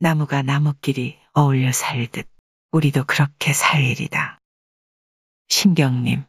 나무가 나무끼리 어울려 살듯 우리도 그렇게 살 일이다. 신경님,